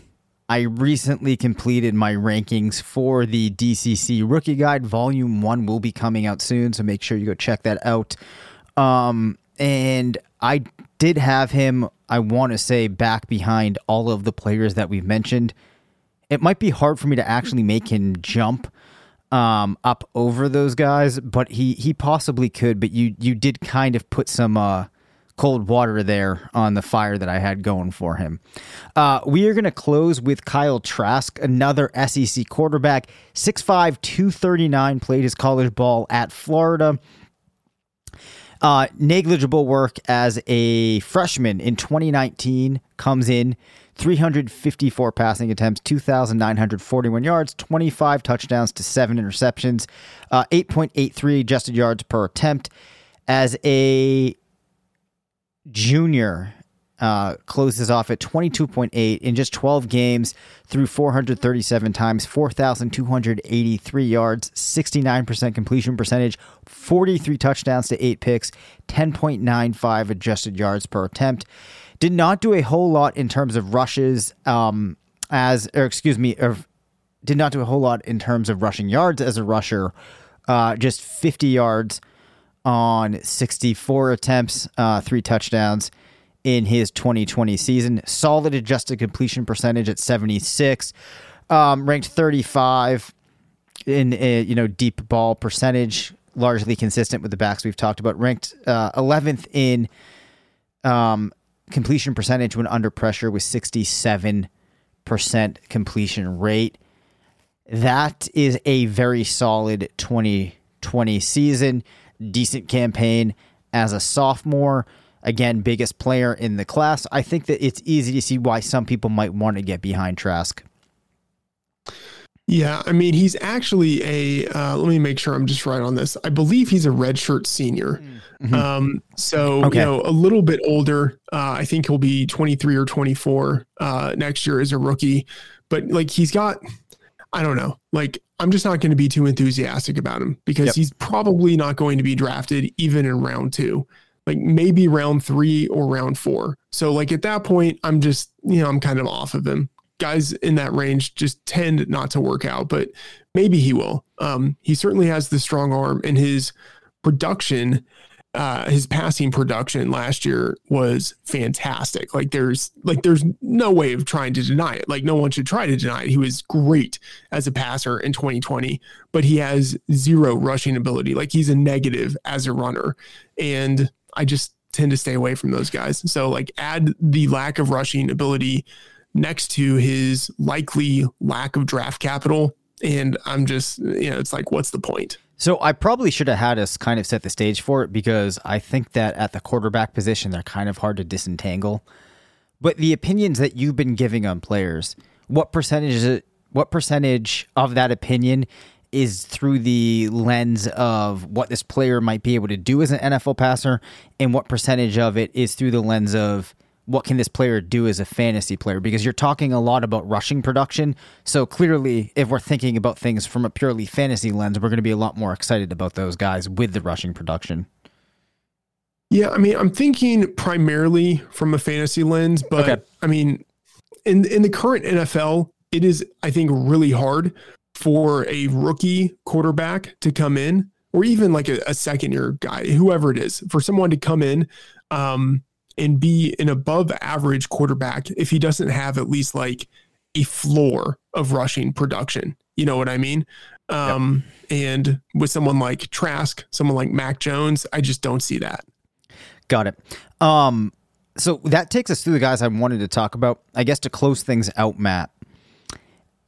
I recently completed my rankings for the DCC Rookie Guide. Volume 1 will be coming out soon, so make sure you go check that out. Um, and I did have him, I want to say, back behind all of the players that we've mentioned. It might be hard for me to actually make him jump um, up over those guys, but he, he possibly could. But you you did kind of put some uh, cold water there on the fire that I had going for him. Uh, we are going to close with Kyle Trask, another SEC quarterback, 6'5, 239, played his college ball at Florida. Uh, negligible work as a freshman in 2019 comes in 354 passing attempts, 2,941 yards, 25 touchdowns to seven interceptions, uh, 8.83 adjusted yards per attempt. As a Jr. Uh, closes off at 22.8 in just 12 games through 437 times, 4,283 yards, 69% completion percentage, 43 touchdowns to 8 picks, 10.95 adjusted yards per attempt. Did not do a whole lot in terms of rushes, um, as, or excuse me, or did not do a whole lot in terms of rushing yards as a rusher, uh, just 50 yards on 64 attempts, uh, three touchdowns in his 2020 season. Solid adjusted completion percentage at 76. Um, ranked 35 in a, uh, you know deep ball percentage, largely consistent with the backs we've talked about. Ranked uh, 11th in um, completion percentage when under pressure with 67% completion rate. That is a very solid 2020 season decent campaign as a sophomore. Again, biggest player in the class. I think that it's easy to see why some people might want to get behind Trask. Yeah, I mean, he's actually a. Uh, let me make sure I'm just right on this. I believe he's a redshirt senior. Mm-hmm. Um, so okay. you know, a little bit older. Uh, I think he'll be 23 or 24 uh, next year as a rookie. but like he's got, I don't know, like I'm just not going to be too enthusiastic about him because Yep. he's probably not going to be drafted even in round two, like maybe round three or round four. So like at that point, I'm just, you know, I'm kind of off of him. Guys in that range just tend not to work out, but maybe he will. Um, he certainly has the strong arm and his production uh his passing production last year was fantastic. Like there's like there's no way of trying to deny it. Like no one should try to deny it. He was great as a passer in 2020 but he has zero rushing ability. Like he's a negative as a runner and i just tend to stay away from those guys. So like add the lack of rushing ability next to his likely lack of draft capital and i'm just you know it's like what's the point So I probably should have had us kind of set the stage for it because I think that at the quarterback position they're kind of hard to disentangle. But the opinions that you've been giving on players, what percentage is it, what percentage of that opinion is through the lens of what this player might be able to do as an NFL passer and what percentage of it is through the lens of what can this player do as a fantasy player? Because you're talking a lot about rushing production. So clearly if we're thinking about things from a purely fantasy lens we're going to be a lot more excited about those guys with the rushing production. Yeah, I mean, I'm thinking primarily from a fantasy lens, but Okay. I mean, in in the current NFL, it is I think really hard for a rookie quarterback to come in, or even like a, a second year guy, whoever it is, for someone to come in um, and be an above average quarterback if he doesn't have at least like a floor of rushing production. You know what I mean? Um, And with someone like Trask, someone like Mac Jones, I just don't see that. Got it. Um, so that takes us through the guys I wanted to talk about. I guess to close things out, Matt,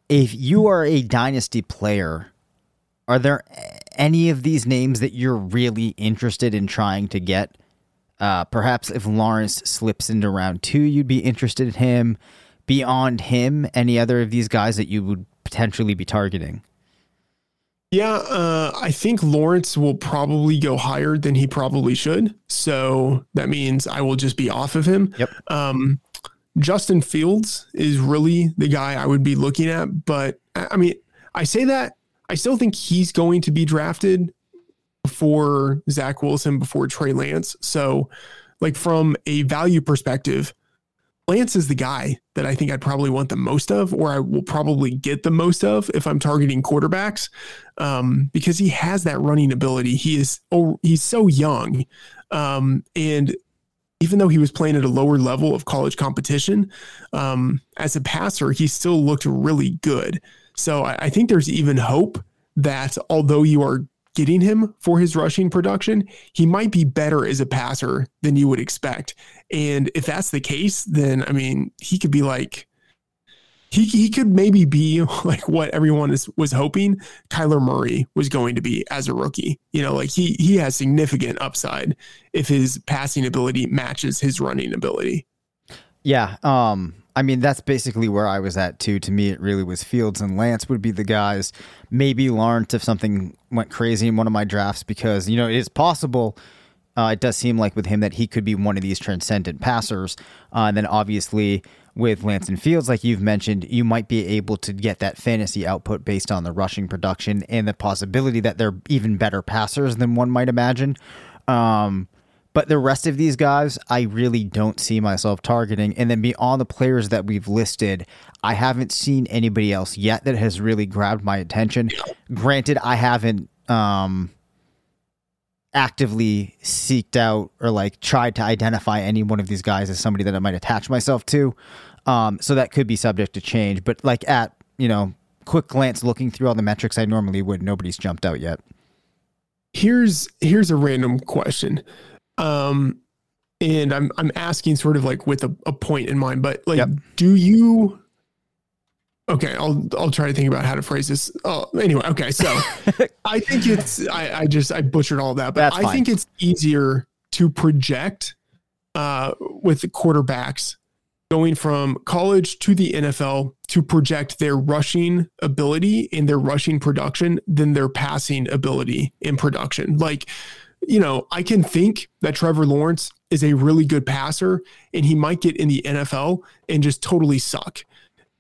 if you are a dynasty player, are there any of these names that you're really interested in trying to get? Uh, perhaps if Lawrence slips into round two, you'd be interested in him. Beyond him, any other of these guys that you would potentially be targeting? Yeah, uh, I think Lawrence will probably go higher than he probably should. So that means I will just be off of him. Yep. Um, Justin Fields is really the guy I would be looking at. But I I mean, I say that I still think he's going to be drafted before Zach Wilson, before Trey Lance. So, like, from a value perspective, Lance is the guy that I think I'd probably want the most of, or I will probably get the most of if I'm targeting quarterbacks, um, because he has that running ability. He is oh, he's so young, um, and even though he was playing at a lower level of college competition, um, as a passer, he still looked really good. So I, I think there's even hope that although you are getting him for his rushing production, he might be better as a passer than you would expect. And if that's the case, then I mean, he could be like, he, he could maybe be like what everyone is, was hoping Kyler Murray was going to be as a rookie. You know, like he he has significant upside if his passing ability matches his running ability. Yeah. Um, I mean, that's basically where I was at too. To me, it really was Fields and Lance would be the guys. Maybe Lawrence if something went crazy in one of my drafts, because, you know, it is possible. Uh, it does seem like with him that he could be one of these transcendent passers. Uh, and then obviously with Lance and Fields, like you've mentioned, you might be able to get that fantasy output based on the rushing production and the possibility that they're even better passers than one might imagine. Um, but the rest of these guys, I really don't see myself targeting. And then beyond the players that we've listed, I haven't seen anybody else yet that has really grabbed my attention. Granted, I haven't um, actively seeked out or like tried to identify any one of these guys as somebody that I might attach myself to. Um, so that could be subject to change. But like at, you know, quick glance looking through all the metrics I normally would, nobody's jumped out yet. here's here's a random question um and i'm i'm asking sort of like with a, a point in mind but like Yep. do you okay i'll i'll try to think about how to phrase this oh anyway okay so i think it's i i just i butchered all that but That's i fine. think it's easier to project uh with the quarterbacks going from college to the NFL to project their rushing ability and their rushing production than their passing ability in production. Like, you know, I can think that Trevor Lawrence is a really good passer and he might get in the NFL and just totally suck.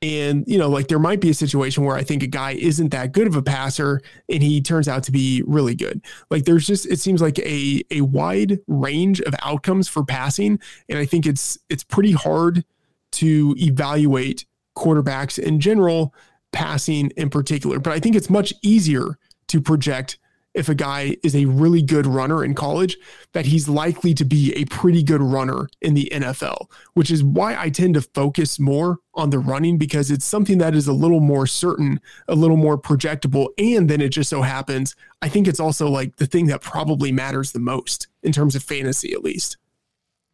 And, you know, like there might be a situation where I think a guy isn't that good of a passer and he turns out to be really good. Like there's just it seems like a a wide range of outcomes for passing. And I think it's it's pretty hard to evaluate quarterbacks in general, passing in particular. But I think it's much easier to project if a guy is a really good runner in college, that he's likely to be a pretty good runner in the NFL, which is why I tend to focus more on the running because it's something that is a little more certain, a little more projectable. And then it just so happens, I think it's also like the thing that probably matters the most in terms of fantasy, at least.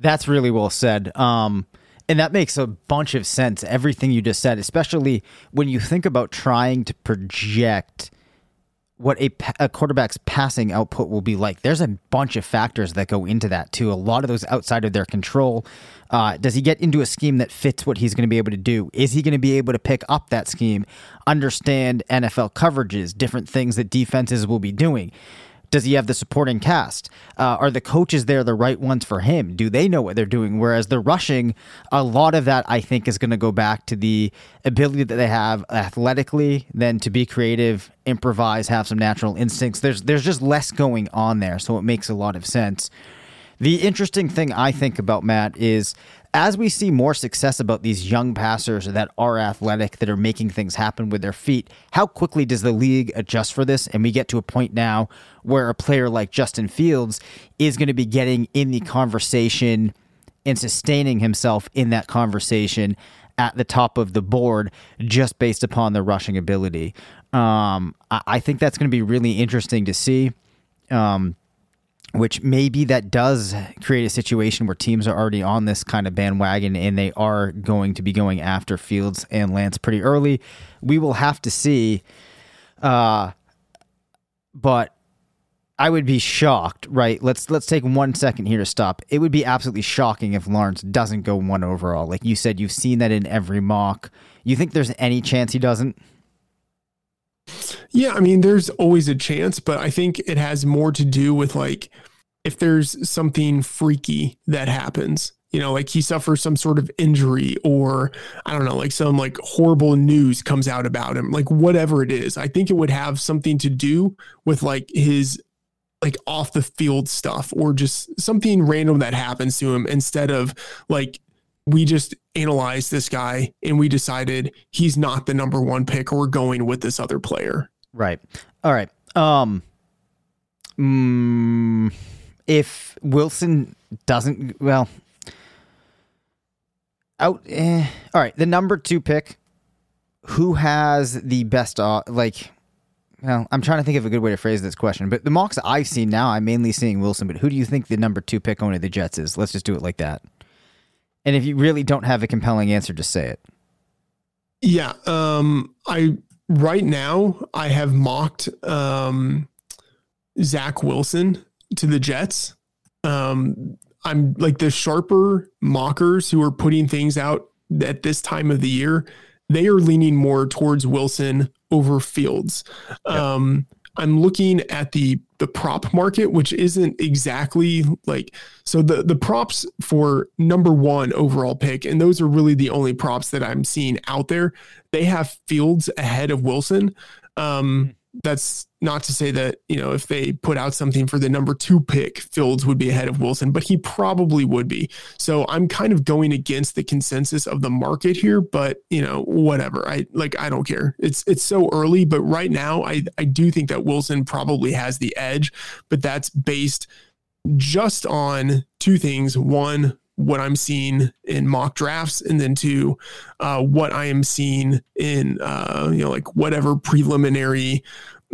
That's really well said. Um, and that makes a bunch of sense, everything you just said, especially when you think about trying to project what a, a, quarterback's passing output will be like. There's a bunch of factors that go into that too. A lot of those outside of their control. Uh, does he get into a scheme that fits what he's going to be able to do? Is he going to be able to pick up that scheme, understand NFL coverages, different things that defenses will be doing? Does he have the supporting cast? Uh, are the coaches there the right ones for him? Do they know what they're doing? Whereas the rushing, a lot of that I think is going to go back to the ability that they have athletically, then to be creative, improvise, have some natural instincts. There's there's just less going on there, so it makes a lot of sense. The interesting thing I think about Matt is as we see more success about these young passers that are athletic, that are making things happen with their feet, how quickly does the league adjust for this? And we get to a point now where a player like Justin Fields is going to be getting in the conversation and sustaining himself in that conversation at the top of the board just based upon the rushing ability. Um, I, think that's going to be really interesting to see. Um, which maybe that does create a situation where teams are already on this kind of bandwagon and they are going to be going after Fields and Lance pretty early. We will have to see. Uh, but I would be shocked, right? Let's let's take one second here to stop. It would be absolutely shocking if Lawrence doesn't go one overall. Like you said, you've seen that in every mock. You think there's any chance he doesn't? Yeah, I mean, there's always a chance, but I think it has more to do with like if there's something freaky that happens, you know, like he suffers some sort of injury or I don't know, like some like horrible news comes out about him, like whatever it is. I think it would have something to do with like his like off the field stuff or just something random that happens to him instead of like we just analyzed this guy and we decided he's not the number one pick or we're going with this other player. Right. All right. Um mm, if Wilson doesn't well out eh, all right, the number 2 pick who has the best uh, like well, I'm trying to think of a good way to phrase this question, but the mocks I've seen now, I'm mainly seeing Wilson. But who do you think the number two pick to the Jets is? Let's just do it like that. And if you really don't have a compelling answer, just say it. Yeah. Um, I right now I have mocked um, Zach Wilson to the Jets. Um, I'm like the sharper mockers who are putting things out at this time of the year. They are leaning more towards Wilson over Fields. Um, I'm looking at the the prop market, which isn't exactly like so the the props for number one overall pick, and those are really the only props that I'm seeing out there. They have Fields ahead of Wilson. Um, hmm that's not to say that you know if they put out something for the number two pick, Fields would be ahead of Wilson, but he probably would be. So I'm kind of going against the consensus of the market here, but you know whatever. I like I don't care. It's it's so early, but right now I I do think that Wilson probably has the edge, but that's based just on two things. One, what I'm seeing in mock drafts, and then to uh, what I am seeing in uh, you know like whatever preliminary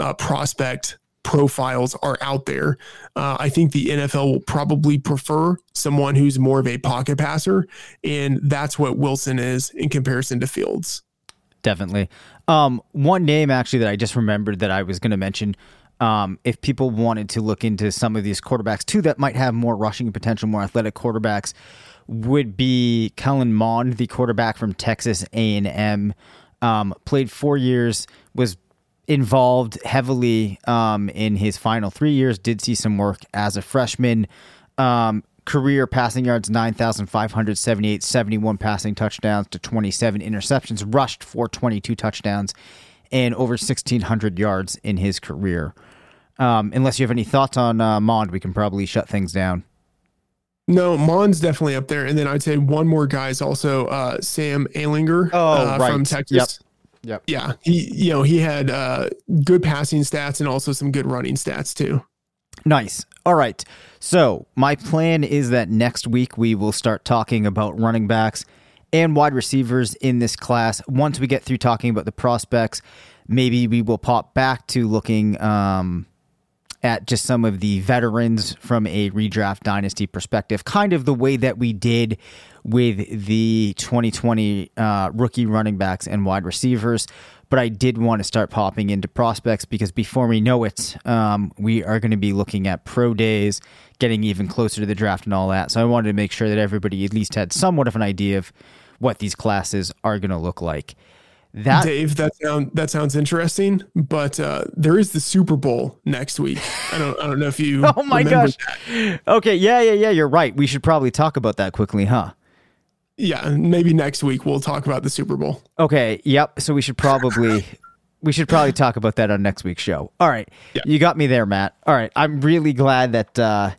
uh, prospect profiles are out there. Uh, I think the NFL will probably prefer someone who's more of a pocket passer, and that's what Wilson is in comparison to Fields. Definitely. Um, one name actually that I just remembered that I was going to mention um, if people wanted to look into some of these quarterbacks too that might have more rushing potential, more athletic quarterbacks, would be Kellen Mond, the quarterback from Texas A&M. Um, played four years, was involved heavily um, in his final three years. Did see some work as a freshman. Um, career passing yards 9,578, 71 passing touchdowns to 27 interceptions, rushed for 22 touchdowns, and over 1,600 yards in his career. Um, unless you have any thoughts on uh, Mond, we can probably shut things down. No, Mond's definitely up there. And then I'd say one more guy is also uh, Sam Ehlinger Oh, uh, right. from Texas. Yep. Yeah, he you know he had uh, good passing stats and also some good running stats too. Nice. All right. So, my plan is that next week we will start talking about running backs and wide receivers in this class. Once we get through talking about the prospects, maybe we will pop back to looking um, at just some of the veterans from a redraft dynasty perspective, kind of the way that we did with the 2020 uh, rookie running backs and wide receivers. But I did want to start popping into prospects because before we know it, um, we are going to be looking at pro days, getting even closer to the draft and all that. So I wanted to make sure that everybody at least had somewhat of an idea of what these classes are going to look like. That Dave, that sound that sounds interesting, but uh, there is the Super Bowl next week. I don't I don't know if you. Oh my gosh. that. Okay, yeah, yeah, yeah, you're right. We should probably talk about that quickly, huh? Yeah, maybe next week we'll talk about the Super Bowl. Okay, yep. So we should probably we should probably talk about that on next week's show. All right. Yeah. You got me there, Matt. All right. I'm really glad that uh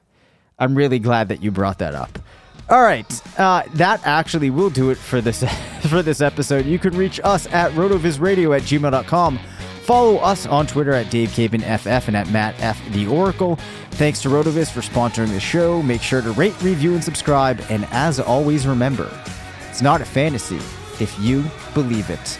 I'm really glad that you brought that up. All right, uh, that actually will do it for this for this episode. You can reach us at rotovizradio at gmail.com. Follow us on Twitter at Dave FF and at Matt the Oracle. Thanks to RotoViz for sponsoring the show. Make sure to rate, review, and subscribe. And as always, remember, it's not a fantasy if you believe it.